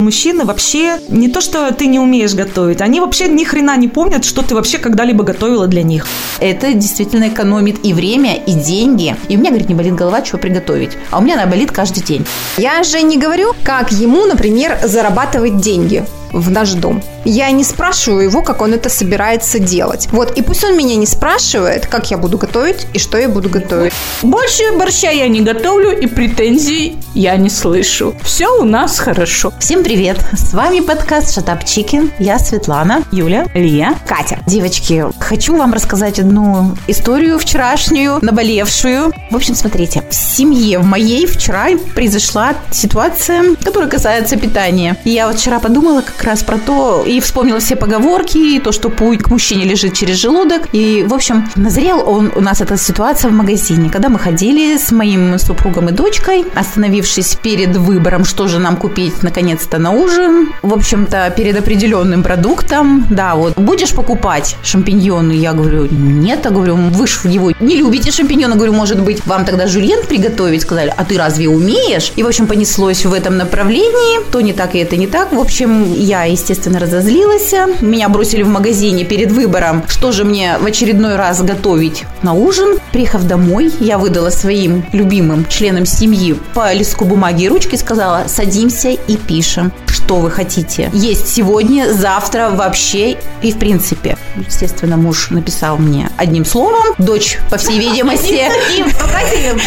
Мужчины вообще не то, что ты не умеешь готовить, они вообще ни хрена не помнят, что ты вообще когда-либо готовила для них. Это действительно экономит и время, и деньги. И у меня, говорит, не болит голова, чего приготовить. А у меня она болит каждый день. Я же не говорю, как ему, например, зарабатывать деньги в наш дом. Я не спрашиваю его, как он это собирается делать. Вот, и пусть он меня не спрашивает, как я буду готовить и что я буду готовить. Больше борща я не готовлю и претензий я не слышу. Все у нас хорошо. Всем привет! С вами подкаст Шатап Чикен. Я Светлана, Юля, Лия, Катя. Девочки, хочу вам рассказать одну историю вчерашнюю, наболевшую. В общем, смотрите, в семье в моей вчера произошла ситуация, которая касается питания. Я вот вчера подумала как раз про то, и вспомнила все поговорки, и то, что путь к мужчине лежит через желудок. И, в общем, назрел он у нас эта ситуация в магазине, когда мы ходили с моим супругом и дочкой, остановившись перед выбором, что же нам купить наконец-то на ужин. В общем-то, перед определенным продуктом, да, вот, будешь покупать шампиньоны? Я говорю, нет, я говорю, вы же его не любите шампиньоны, говорю, может быть, вам тогда жульен приготовить? Сказали, а ты разве умеешь? И, в общем, понеслось в этом направлении, то не так и это не так. В общем, я, естественно, разозлилась. Меня бросили в магазине перед выбором, что же мне в очередной раз готовить на ужин. Приехав домой, я выдала своим любимым членам семьи по листку бумаги и ручки, сказала, садимся и пишем, что вы хотите есть сегодня, завтра, вообще и в принципе. Естественно, муж написал мне одним словом, дочь, по всей видимости...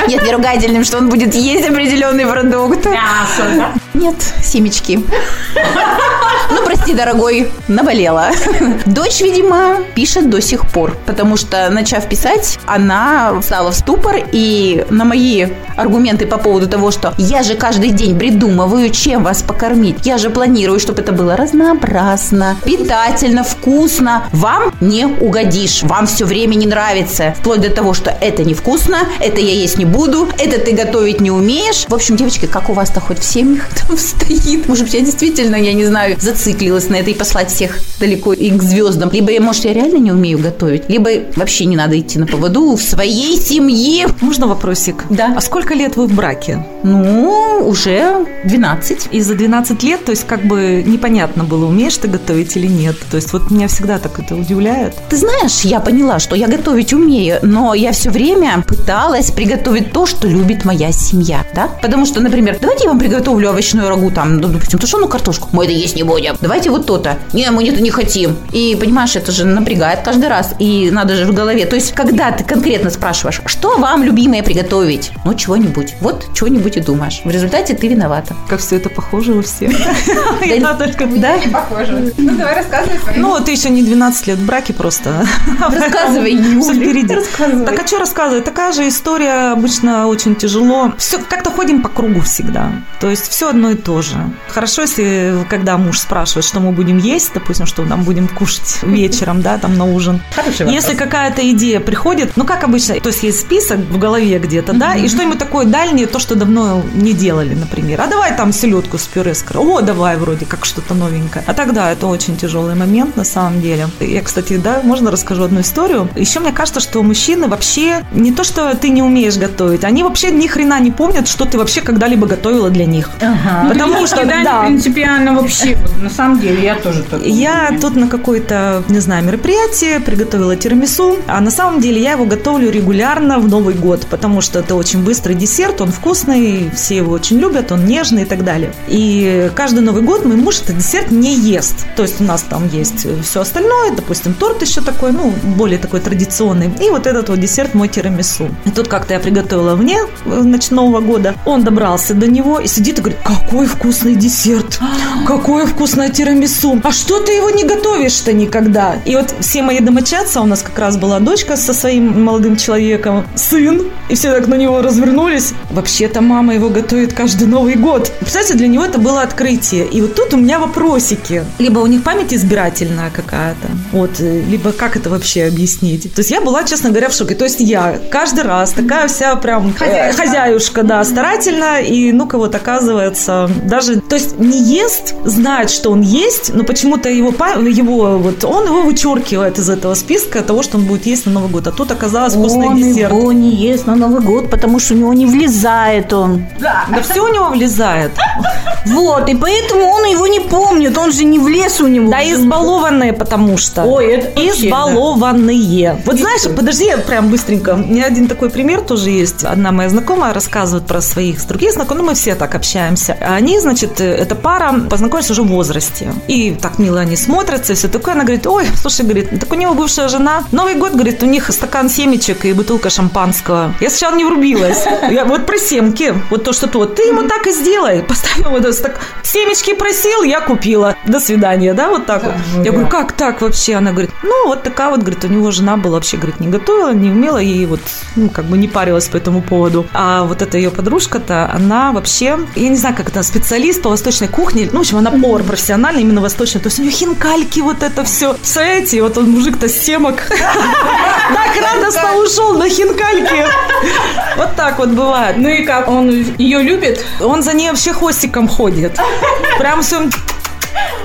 Нет, не ругательным, что он будет есть определенный продукт. Мясо, да? Нет, семечки. Ну, прости, дорогой, наболела. Дочь, видимо, пишет до сих пор, потому что, начав писать, она встала в ступор, и на мои аргументы по поводу того, что я же каждый день придумываю, чем вас покормить, я же планирую, чтобы это было разнообразно, питательно, вкусно, вам не угодишь, вам все время не нравится, вплоть до того, что это невкусно, это я есть не буду, это ты готовить не умеешь. В общем, девочки, как у вас-то хоть в семьях там стоит? Может быть, я действительно, я не знаю, зациклилась на это и послать всех далеко и к звездам. Либо, может, я реально не умею готовить, либо вообще не надо идти на поводу в своей семье. Можно вопросик? Да. А сколько лет вы в браке? Ну, уже 12. И за 12 лет, то есть как бы непонятно было, умеешь ты готовить или нет. То есть вот меня всегда так это удивляет. Ты знаешь, я поняла, что я готовить умею, но я все время пыталась приготовить то, что любит моя семья, да? Потому что, например, давайте я вам приготовлю овощную рагу, там, ну, допустим, тушеную картошку. Мы это есть не будем. Давайте вот то-то. Не, мы это не хотим. И, понимаешь, это же напрягает каждый раз. И надо же в голове. То есть, когда ты конкретно спрашиваешь, что вам, любимое, приготовить? Ну, чего-нибудь. Вот чего-нибудь и думаешь. В результате ты виновата. Как все это похоже у всех. Да, да? Не похоже. Ну, давай рассказывай. Ну, ты еще не 12 лет в браке просто. Рассказывай, Юля. впереди. Так а что рассказывать? Такая же история обычно очень тяжело. Все как-то ходим по кругу всегда. То есть все одно и то же. Хорошо, если когда муж спрашивает, что мы будем есть, допустим, что нам будем кушать вечером, да, там на ужин. Хороший Если какая-то идея приходит, ну как обычно, то есть есть список в голове где-то, да, и что-нибудь такое дальнее, то, что давно не делали, например. А давай там селедку с пюре с О, давай вроде как что-то новенькое. А тогда это очень тяжелый момент на самом деле. Я, кстати, да, можно расскажу одну историю. Еще мне кажется, что мужчины вообще не то, что ты не умеешь готовить, они вообще ни хрена не помнят, что ты вообще когда-либо готовила для них. Потому что, да, да, принципиально вообще. На самом деле, я тоже так. я тут на какое-то, не знаю, мероприятие приготовила тирамису, а на самом деле я его готовлю регулярно в Новый год, потому что это очень быстрый десерт, он вкусный, все его очень любят, он нежный и так далее. И каждый Новый год мой муж этот десерт не ест. То есть у нас там есть все остальное, допустим, торт еще такой, ну, более такой традиционный. И вот этот вот десерт мой тирамису. И тут как-то я приготовила вне э, значит, Нового года. Он добрался до него и сидит и говорит, какой вкусный десерт, какое вкусное тирамису. А что ты его не готовишь-то никогда? И вот все мои домочадцы, а у нас как раз была дочка со своим молодым человеком, сын, и все так на него развернулись. Вообще-то мама его готовит каждый Новый год. Представляете, для него это было открытие. И вот тут у меня вопросики. Либо у них память избирательная какая-то, вот, э, либо как это вообще объяснить. То есть я была, честно говоря, в шоке. То есть я каждый раз такая вся прям э, хозяюшка, да, старательно, и ну-ка вот оказывается, даже, то есть не ест, знает, что он есть, но почему-то его, его вот, он его вычеркивает из этого списка того, что он будет есть на Новый год. А тут оказалось вкусный Он десерт. его не ест на Новый год, потому что у него не влезает он. Да все у него влезает. Вот, и поэтому он его не помнит, он же не в лес у него. Да избалованные, потому что. Ой, это Избалованные. Вот знаешь, подожди, я прям быстренько. У меня один такой пример тоже есть. Одна моя знакомая рассказывает про своих других знакомых. Ну, мы все так общаемся. Они, значит, эта пара познакомились уже возрасте. И так мило они смотрятся, и все такое. Она говорит, ой, слушай, говорит, так у него бывшая жена. Новый год, говорит, у них стакан семечек и бутылка шампанского. Я сначала не врубилась. Я вот про семки. Вот то, что то. Ты ему так и сделай. Поставил вот так. Семечки просил, я купила. До свидания, да, вот так вот. Я говорю, как так вообще? Она говорит, ну, вот такая вот, говорит, у него жена была вообще, говорит, не готовила, не умела, и вот, ну, как бы не парилась по этому поводу. А вот эта ее подружка-то, она вообще, я не знаю, как это, специалист по восточной кухне, ну, в общем, она повар профессиональный, именно восточный, то есть у нее хинкальки, вот это все. Представляете, и вот он мужик-то с семок так радостно ушел на хинкальки. Вот так вот бывает. Ну и как, он ее любит? Он за ней вообще хвостиком ходит. Прям все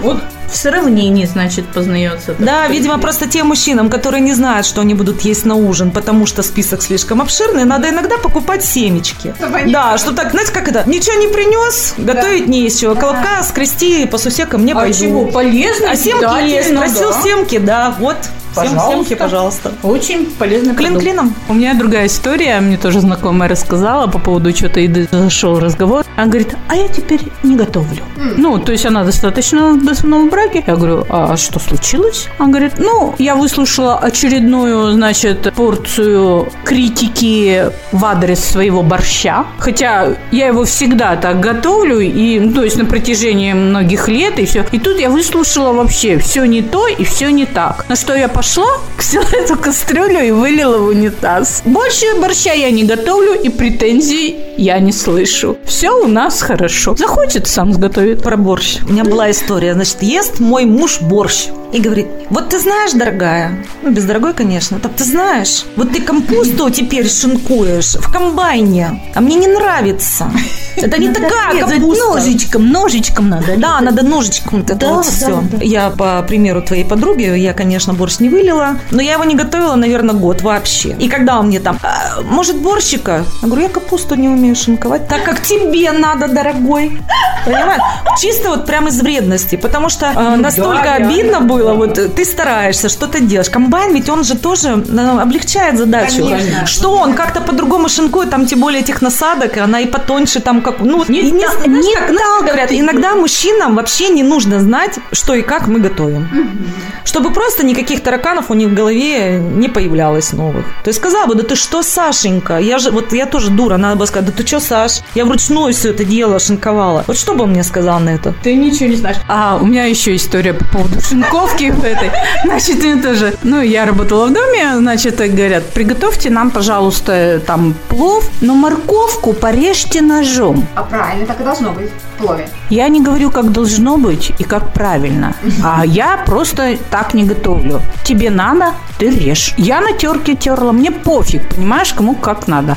Вот в сравнении, значит, познается. Да, видимо, просто тем мужчинам, которые не знают, что они будут есть на ужин, потому что список слишком обширный, надо иногда покупать семечки. Да, что так, знаете, как это? Ничего не принес, готовить не из чего. Колобка скрести по сусекам не А пойду. чего? Полезно, А семки есть, просил да. семки, да, вот. Всем Пожалуйста. семки, пожалуйста. Очень полезно. Клин клином. У меня другая история, мне тоже знакомая рассказала по поводу что-то еды. Зашел разговор. Она говорит, а я теперь не готовлю. Ну, то есть она достаточно в основном браке. Я говорю, а что случилось? Она говорит, ну, я выслушала очередную, значит, порцию критики в адрес своего борща. Хотя я его всегда так готовлю, и, то есть на протяжении многих лет, и все. И тут я выслушала вообще все не то и все не так. На что я пошла, взяла эту кастрюлю и вылила в унитаз. Больше борща я не готовлю, и претензий я не слышу. Все у нас хорошо. Захочет, сам сготовит. Про борщ. У меня была история. Значит, ест мой муж борщ. И говорит, вот ты знаешь, дорогая, ну, без дорогой, конечно, так ты знаешь, вот ты капусту теперь шинкуешь в комбайне, а мне не нравится. Это не такая капуста. Ножичком, ножичком надо. Да, надо ножичком это вот все. Я по примеру твоей подруги, я, конечно, борщ не вылила, но я его не готовила, наверное, год вообще. И когда он мне там, «А, может, борщика? Я говорю, я капусту не умею шинковать, так как тебе надо, дорогой. Понимаешь? Чисто вот прям из вредности, потому что э, настолько реально. обидно было, вот э, ты стараешься, что ты делаешь. Комбайн ведь он же тоже э, облегчает задачу. Конечно. Что он как-то по-другому шинкует, там тем более этих насадок, она и потоньше там как... Ну, Не не, та- знаешь, не как, как говорят, иногда мужчинам вообще не нужно знать, что и как мы готовим. Чтобы просто никаких тараканов у них в голове не появлялось новых. То есть сказала бы, да ты что, Сашенька? Я же, вот я тоже дура, надо было сказать, да ты что, Саш? Я вручную все это дело шинковала. Вот что бы он мне сказал на это? Ты ничего не знаешь. А у меня еще история по поводу шинковки в этой. Значит, мне тоже, ну, я работала в доме, значит, так говорят, приготовьте нам, пожалуйста, там плов, но морковку порежьте ножом. А правильно, так и должно быть в плове. Я не говорю, как должно быть и как правильно, а я просто так не готовлю. Тебе надо, ты режь. Я на терке терла, мне пофиг, понимаешь, кому как надо.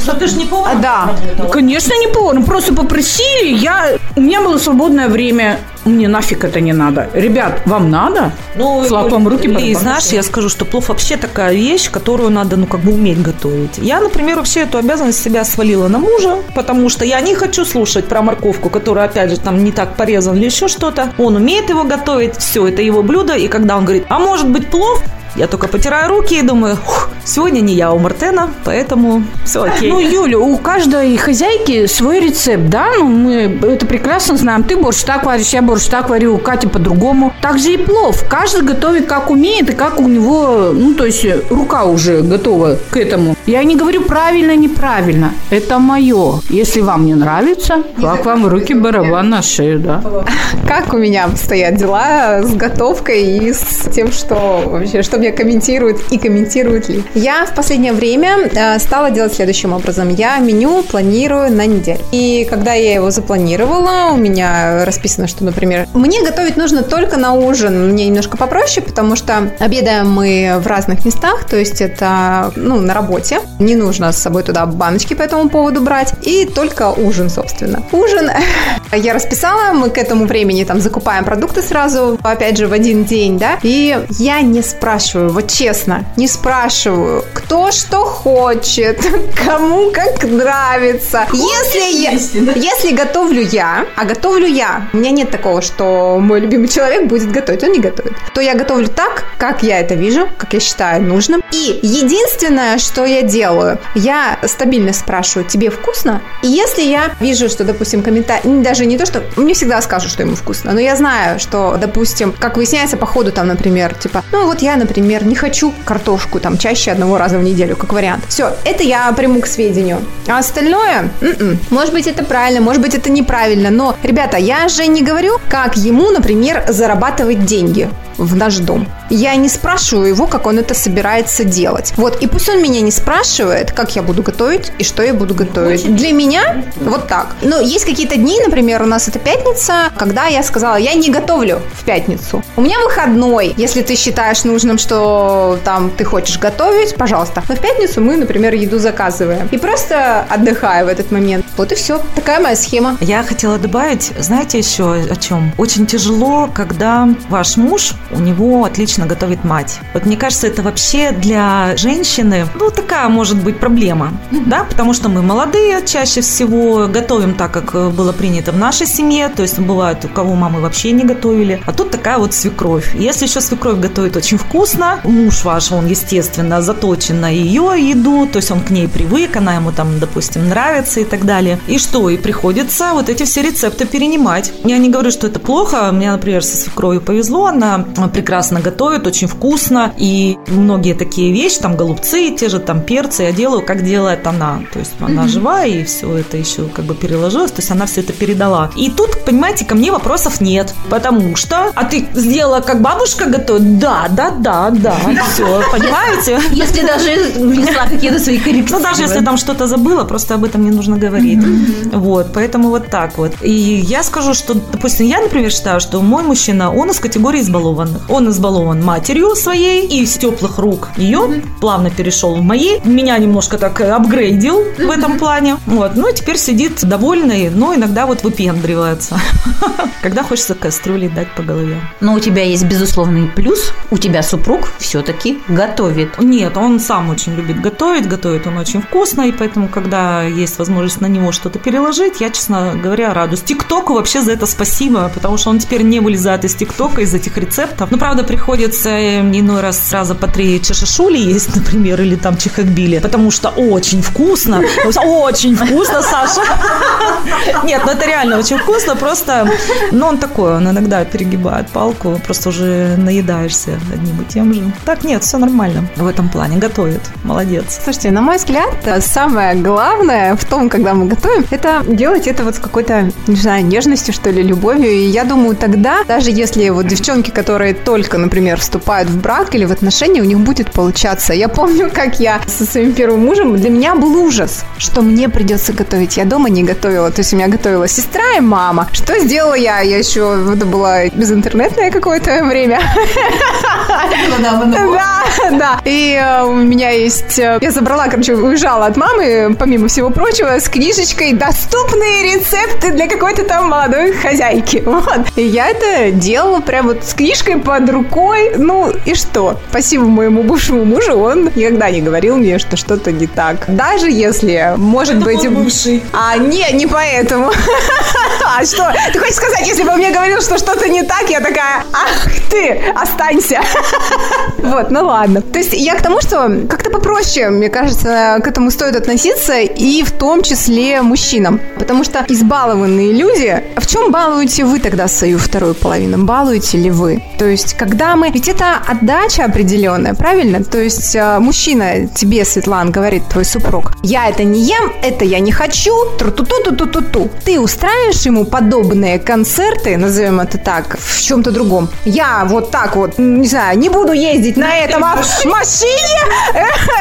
Что ты ж не повар? А, да. Ну, конечно, не повар, ну, просто попросили, я... У меня было свободное время, мне нафиг это не надо. Ребят, вам надо? Ну, в руки, барабан. знаешь, я скажу, что плов вообще такая вещь, которую надо, ну, как бы уметь готовить. Я, например, вообще эту обязанность с себя свалила на мужа, потому что я не хочу слушать про морковку, которая, опять же, там не так порезан или еще что-то. Он умеет его готовить, все, это его блюдо, и когда он говорит, а может быть плов, я только потираю руки и думаю, «Ух, сегодня не я у Мартена, поэтому все окей. Ну, Юля, у каждой хозяйки свой рецепт, да? Ну, мы это прекрасно знаем. Ты борщ так варишь, я борщ так варю, Катя по-другому. Так же и плов. Каждый готовит как умеет и как у него, ну, то есть рука уже готова к этому. Я не говорю правильно, неправильно. Это мое. Если вам не нравится, флаг вам руки, барабан на шею, да. Как у меня обстоят дела с готовкой и с тем, что вообще, что меня комментируют и комментируют ли. Я в последнее время э, стала делать следующим образом. Я меню планирую на неделю. И когда я его запланировала, у меня расписано, что, например, мне готовить нужно только на ужин. Мне немножко попроще, потому что обедаем мы в разных местах, то есть это, ну, на работе. Не нужно с собой туда баночки по этому поводу брать. И только ужин, собственно. Ужин я расписала, мы к этому времени там закупаем продукты сразу, опять же, в один день, да. И я не спрашиваю, вот честно, не спрашиваю, кто что хочет, кому как нравится. Если я, если готовлю я, а готовлю я, у меня нет такого, что мой любимый человек будет готовить, он не готовит, то я готовлю так, как я это вижу, как я считаю нужным. И единственное, что я делаю, я стабильно спрашиваю, тебе вкусно? И если я вижу, что, допустим, комментарий, даже не то, что мне всегда скажут, что ему вкусно, но я знаю, что, допустим, как выясняется по ходу там, например, типа, ну вот я, например, не хочу картошку там чаще одного раза в неделю, как вариант. Все, это я приму к сведению. А остальное, м-м, может быть, это правильно, может быть, это неправильно, но, ребята, я же не говорю, как ему, например, зарабатывать деньги в наш дом. Я не спрашиваю его, как он это собирается делать. Вот, и пусть он меня не спрашивает, как я буду готовить и что я буду готовить. Для меня вот так. Но есть какие-то дни, например, у нас это пятница, когда я сказала, я не готовлю в пятницу. У меня выходной. Если ты считаешь нужным, что там ты хочешь готовить, пожалуйста. Но в пятницу мы, например, еду заказываем. И просто отдыхаю в этот момент. Вот и все. Такая моя схема. Я хотела добавить, знаете еще о чем? Очень тяжело, когда ваш муж, у него отлично готовит мать. Вот мне кажется, это вообще для женщины, ну, такая может быть проблема, да, потому что мы молодые чаще всего, готовим так, как было принято в нашей семье, то есть бывает, у кого мамы вообще не готовили, а тут такая вот свекровь. Если еще свекровь готовит очень вкусно, муж ваш, он, естественно, заточен на ее еду, то есть он к ней привык, она ему там, допустим, нравится и так далее. И что? И приходится вот эти все рецепты перенимать. Я не говорю, что это плохо. Мне, например, со свекровью повезло. Она прекрасно готовит, очень вкусно. И многие такие вещи, там голубцы, те же там перцы, я делаю, как делает она. То есть она mm-hmm. живая, и все это еще как бы переложилось. То есть она все это передала. И тут, понимаете, ко мне вопросов нет. Потому что, а ты сделала, как бабушка готовит? Да, да, да, да. Все, понимаете? Если даже внесла какие-то свои коррективы. Ну, даже если там что-то забыла, просто об этом не нужно говорить. Вот, поэтому вот так вот. И я скажу, что, допустим, я, например, считаю, что мой мужчина, он из категории избалованных. Он избалован матерью своей и с теплых рук ее плавно перешел в мои. Меня немножко так апгрейдил в этом плане. Вот, ну и теперь сидит довольный, но иногда вот выпендривается. Когда хочется кастрюли дать по голове. Но у тебя есть безусловный плюс. У тебя супруг все-таки готовит. Нет, он сам очень любит готовить. Готовит он очень вкусно. И поэтому, когда есть возможность на него что-то переложить, я, честно говоря, радуюсь. ТикТоку вообще за это спасибо, потому что он теперь не вылезает из ТикТока, из этих рецептов. Ну, правда, приходится иной раз сразу по три чешешули есть, например, или там чехакбили, потому что очень вкусно. Очень вкусно, Саша. Нет, ну это реально очень вкусно, просто, ну он такой, он иногда перегибает палку, просто уже наедаешься одним и тем же. Так, нет, все нормально в этом плане, готовит, молодец. Слушайте, на мой взгляд, самое главное в том, когда мы готовим, это делать это вот с какой-то, не знаю, нежностью, что ли, любовью. И я думаю, тогда, даже если вот девчонки, которые только, например, вступают в брак или в отношения, у них будет получаться. Я помню, как я со своим первым мужем, для меня был ужас, что мне придется готовить. Я дома не готовила, то есть у меня готовила сестра и мама. Что сделала я? Я еще, это было безинтернетное какое-то время. Да, да. И э, у меня есть... Э, я забрала, короче, уезжала от мамы, помимо всего прочего, с книжечкой «Доступные рецепты для какой-то там молодой хозяйки». Вот. И я это делала прям вот с книжкой под рукой. Ну, и что? Спасибо моему бывшему мужу, он никогда не говорил мне, что что-то не так. Даже если, может это быть... бывший. А, не, не поэтому. А что? Ты хочешь сказать, если бы он мне говорил, что что-то не так, я такая, ах ты, останься. Вот, ну ладно. То есть я к тому, что как-то попроще, мне кажется, к этому стоит относиться, и в том числе мужчинам. Потому что избалованные люди... В чем балуете вы тогда свою вторую половину? Балуете ли вы? То есть, когда мы... Ведь это отдача определенная, правильно? То есть, э, мужчина тебе, Светлан, говорит твой супруг, я это не ем, это я не хочу, тру-ту-ту-ту-ту-ту. Ты устраиваешь ему подобные концерты, назовем это так, в чем-то другом. Я вот так вот, не знаю, не буду ездить на этом машине.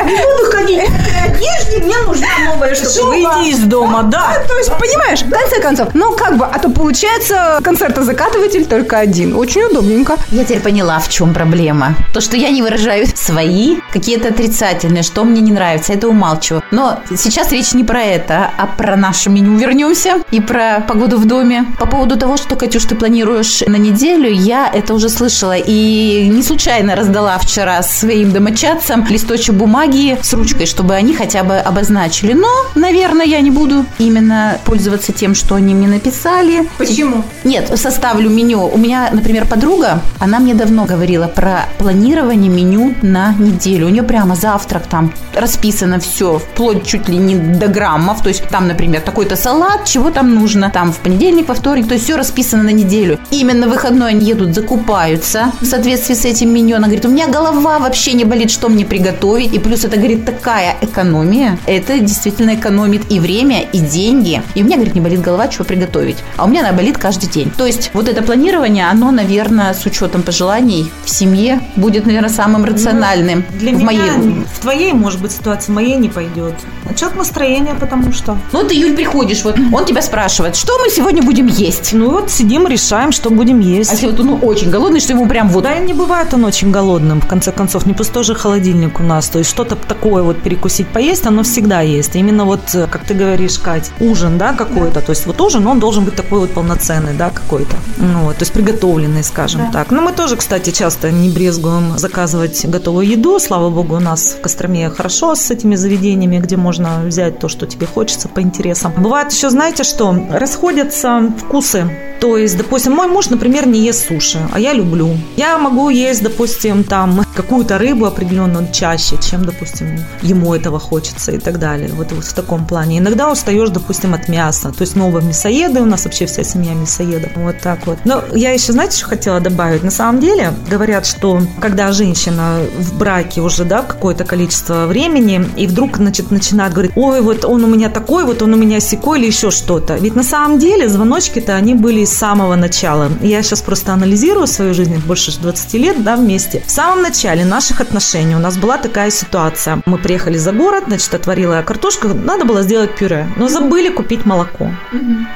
Не буду ходить в одежде, мне нужна новая штука. Выйди из дома, да. То есть, понимаешь, в конце концов, ну как бы, а то получается концертозакатыватель только один. Очень удобненько. Я теперь поняла, в чем проблема. То, что я не выражаю свои какие-то отрицательные, что мне не нравится, это умалчиваю. Но сейчас речь не про это, а про наше меню вернемся и про погоду в доме. По поводу того, что, Катюш, ты планируешь на неделю, я это уже слышала и не случайно раздала вчера своим домочадцам листочек бумаги с ручкой, чтобы они хотя бы обозначили. Но, наверное, я не буду именно пользоваться тем, что они мне написали. Почему? Нет, составлю меню. У меня, например, подруга, она мне давно говорила про планирование меню на неделю. У нее прямо завтрак там расписано все, вплоть чуть ли не до граммов. То есть там, например, такой-то салат, чего там нужно, там в понедельник, во вторник, то есть все расписано на неделю. Именно в выходной они едут, закупаются в соответствии с этим меню. Она говорит, у меня голова вообще не болит, что мне приготовить. И плюс это, говорит, такая экономия. Это действительно экономит и время, и деньги. И у меня, говорит, не болит голова, чего приготовить. А у меня она болит каждый день. То есть вот это планирование, оно, наверное, с учетом пожеланий в семье будет, наверное, самым рациональным. Ну, Для в меня, моей... в твоей, может быть, ситуации, в моей не пойдет. Отчет настроения, потому что. Ну, ты, Юль, приходишь, вот он тебя спрашивает, что мы сегодня будем есть? Ну вот сидим, решаем, что будем есть. А если вот он ну, очень голодный, что ему прям вот... Да, не бывает он очень голодным, в конце концов. Не пустой же холодильник у нас. То есть что-то такое вот перекусить, поесть, оно всегда есть. Именно вот, э, как ты говоришь, Кать, ужин, да, какой-то. То есть вот ужин, он должен быть такой вот полноценный, да, какой-то. Ну, вот, то есть приготовленный, скажем так. Ну, мы тоже, кстати, часто не брезгуем заказывать готовую еду. Слава богу, у нас в Костроме хорошо с этими заведениями, где можно взять то, что тебе хочется по интересам. Бывает еще, знаете что, расходятся вкусы. То есть, допустим, мой муж, например, не ест суши, а я люблю. Я могу есть, допустим, там какую-то рыбу определенную чаще, чем, допустим, ему этого хочется и так далее. Вот, вот в таком плане. Иногда устаешь, допустим, от мяса. То есть новые мясоеды, у нас вообще вся семья мясоедов. Вот так вот. Но я еще, знаете, что хотела добавить? На самом деле, говорят, что когда женщина в браке уже, да, какое-то количество времени, и вдруг, значит, начинает говорить, ой, вот он у меня такой, вот он у меня секой или еще что-то. Ведь на самом деле звоночки-то они были с самого начала. Я сейчас просто анализирую свою жизнь, больше 20 лет, да, вместе. В самом начале наших отношений у нас была такая ситуация. Мы приехали за город, значит, отварила я картошку, надо было сделать пюре, но забыли купить молоко.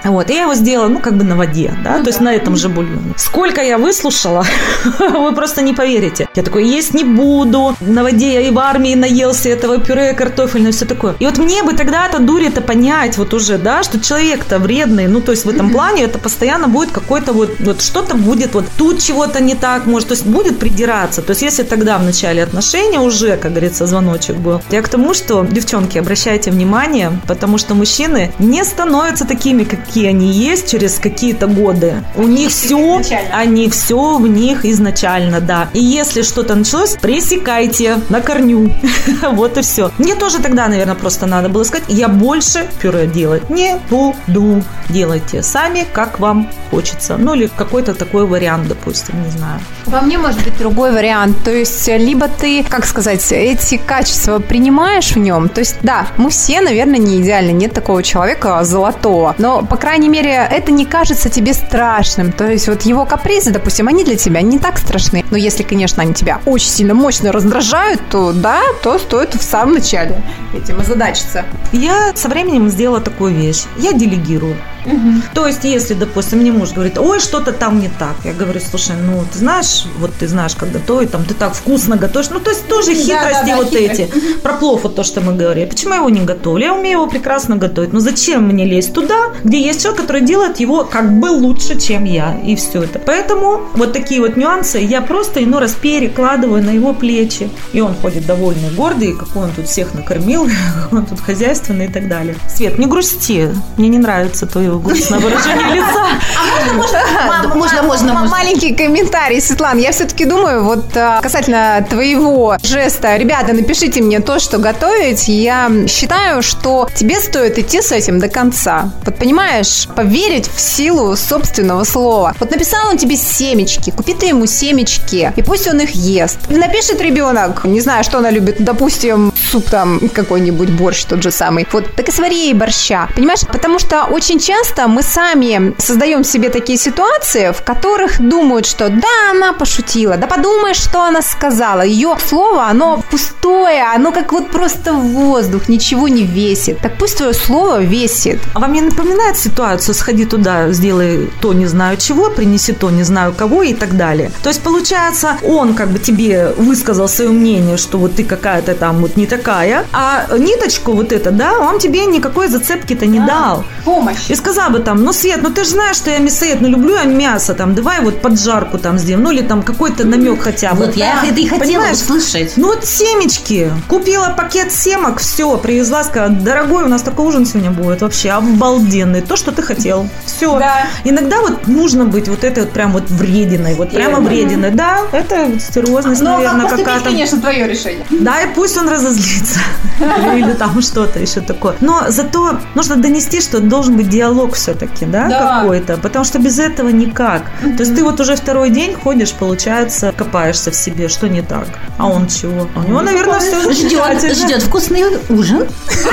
Вот, и я его сделала, ну, как бы на воде, да, то есть на этом же бульоне. Сколько я выслушала, вы просто не поверите. Я такой, есть не буду, на воде я и в армии наелся этого пюре картофельное, все такое. И вот мне бы тогда-то дури это понять, вот уже, да, что человек-то вредный, ну, то есть в этом плане это постоянно будет какой-то вот, вот что-то будет, вот тут чего-то не так, может, то есть будет придираться. То есть если тогда в начале отношений уже, как говорится, звоночек был. Я к тому, что, девчонки, обращайте внимание, потому что мужчины не становятся такими, какие они есть через какие-то годы. У них все, они все в них изначально, да. И если что-то началось, пресекайте на корню. Вот и все. Мне тоже тогда, наверное, просто надо было сказать, я больше пюре делать не буду. Делайте сами, как вам хочется. Ну, или какой-то такой вариант, допустим, не знаю. Во мне может быть другой вариант. То есть, либо ты, как сказать, эти качества принимаешь в нем. То есть, да, мы все, наверное, не идеальны. Нет такого человека золотого. Но, по крайней мере, это не кажется тебе страшным. То есть, вот его капризы, допустим, они для тебя не так страшны. Но если, конечно, они тебя очень сильно мощно раздражают, то да, то стоит в самом начале этим озадачиться. Я со временем сделала такую вещь. Я делегирую. Угу. То есть, если, допустим, мне муж говорит, ой, что-то там не так, я говорю, слушай, ну, ты знаешь, вот ты знаешь, как готовить, там, ты так вкусно готовишь, ну, то есть, тоже хитрости да, да, вот хитрость. эти. Про плов, вот то, что мы говорили. Почему я его не готовлю? Я умею его прекрасно готовить. Но зачем мне лезть туда, где есть человек, который делает его как бы лучше, чем я, и все это. Поэтому вот такие вот нюансы я просто иной раз перекладываю на его плечи. И он ходит довольный, гордый, какой он тут всех накормил, какой он тут хозяйственный и так далее. Свет, не грусти, мне не нравится твое грустное выражение лица. А можно, можно, можно, можно. Маленький комментарий, Светлана. Я все-таки думаю, вот а, касательно твоего жеста, ребята, напишите мне то, что готовить. Я считаю, что тебе стоит идти с этим до конца. Вот понимаешь, поверить в силу собственного слова. Вот написал он тебе семечки, купи ты ему семечки, и пусть он их ест. Напишет ребенок, не знаю, что она любит, допустим, суп там какой-нибудь борщ тот же самый. Вот, так и свари ей борща. Понимаешь, потому что очень часто мы сами создаем себе такие ситуации, в которых думают, что да, она пошутила, да подумаешь, что она сказала. Ее слово, оно пустое, оно как вот просто воздух, ничего не весит. Так пусть твое слово весит. А вам не напоминает ситуацию «сходи туда, сделай то не знаю чего, принеси то не знаю кого» и так далее? То есть, получается, он как бы тебе высказал свое мнение, что вот ты какая-то там вот не такая, а ниточку вот это, да, он тебе никакой зацепки-то не дал. Помощь. И сказал бы там, ну, Свет, ну ты же знаешь, что я мясоед, ну люблю я мясо, там, давай вот поджарку там сделаем, ну или там какой-то намек хотя бы. Вот я это и хотела Понимаешь? услышать. Ну вот семечки. Купила пакет семок, все, привезла, сказала, дорогой, у нас такой ужин сегодня будет вообще обалденный. То, что ты хотел. Все. Да. Иногда вот нужно быть вот этой вот прям вот врединой, вот прямо врединой. Да, это стервозность, Но наверное, как поступить, какая-то. конечно, твое решение. Да, и пусть он разозлится. Или там что-то еще такое. Но зато нужно донести, что должен быть диалог все-таки, да, Да. какой-то. Потому что без этого никак. То есть ты вот уже второй день ходишь, получается, копаешься в себе, что не так. А он чего? У него, наверное, все Ждет, ждет вкусный ужин.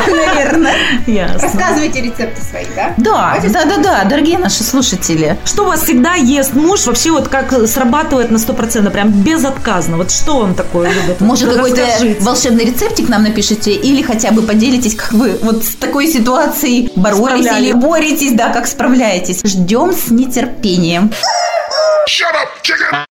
Наверное. Ясно. Рассказывайте рецепты свои, да? Да, да, да, да, дорогие наши слушатели. Что у вас всегда ест муж? Вообще вот как срабатывает на 100%, прям безотказно. Вот что он такое любит? Может, какой-то расскажите. Волшебный рецептик нам напишите, или хотя бы поделитесь, как вы вот с такой ситуацией боролись Справлялись. или боретесь, да, как справляетесь. Ждем с нетерпением. Shut up, chicken!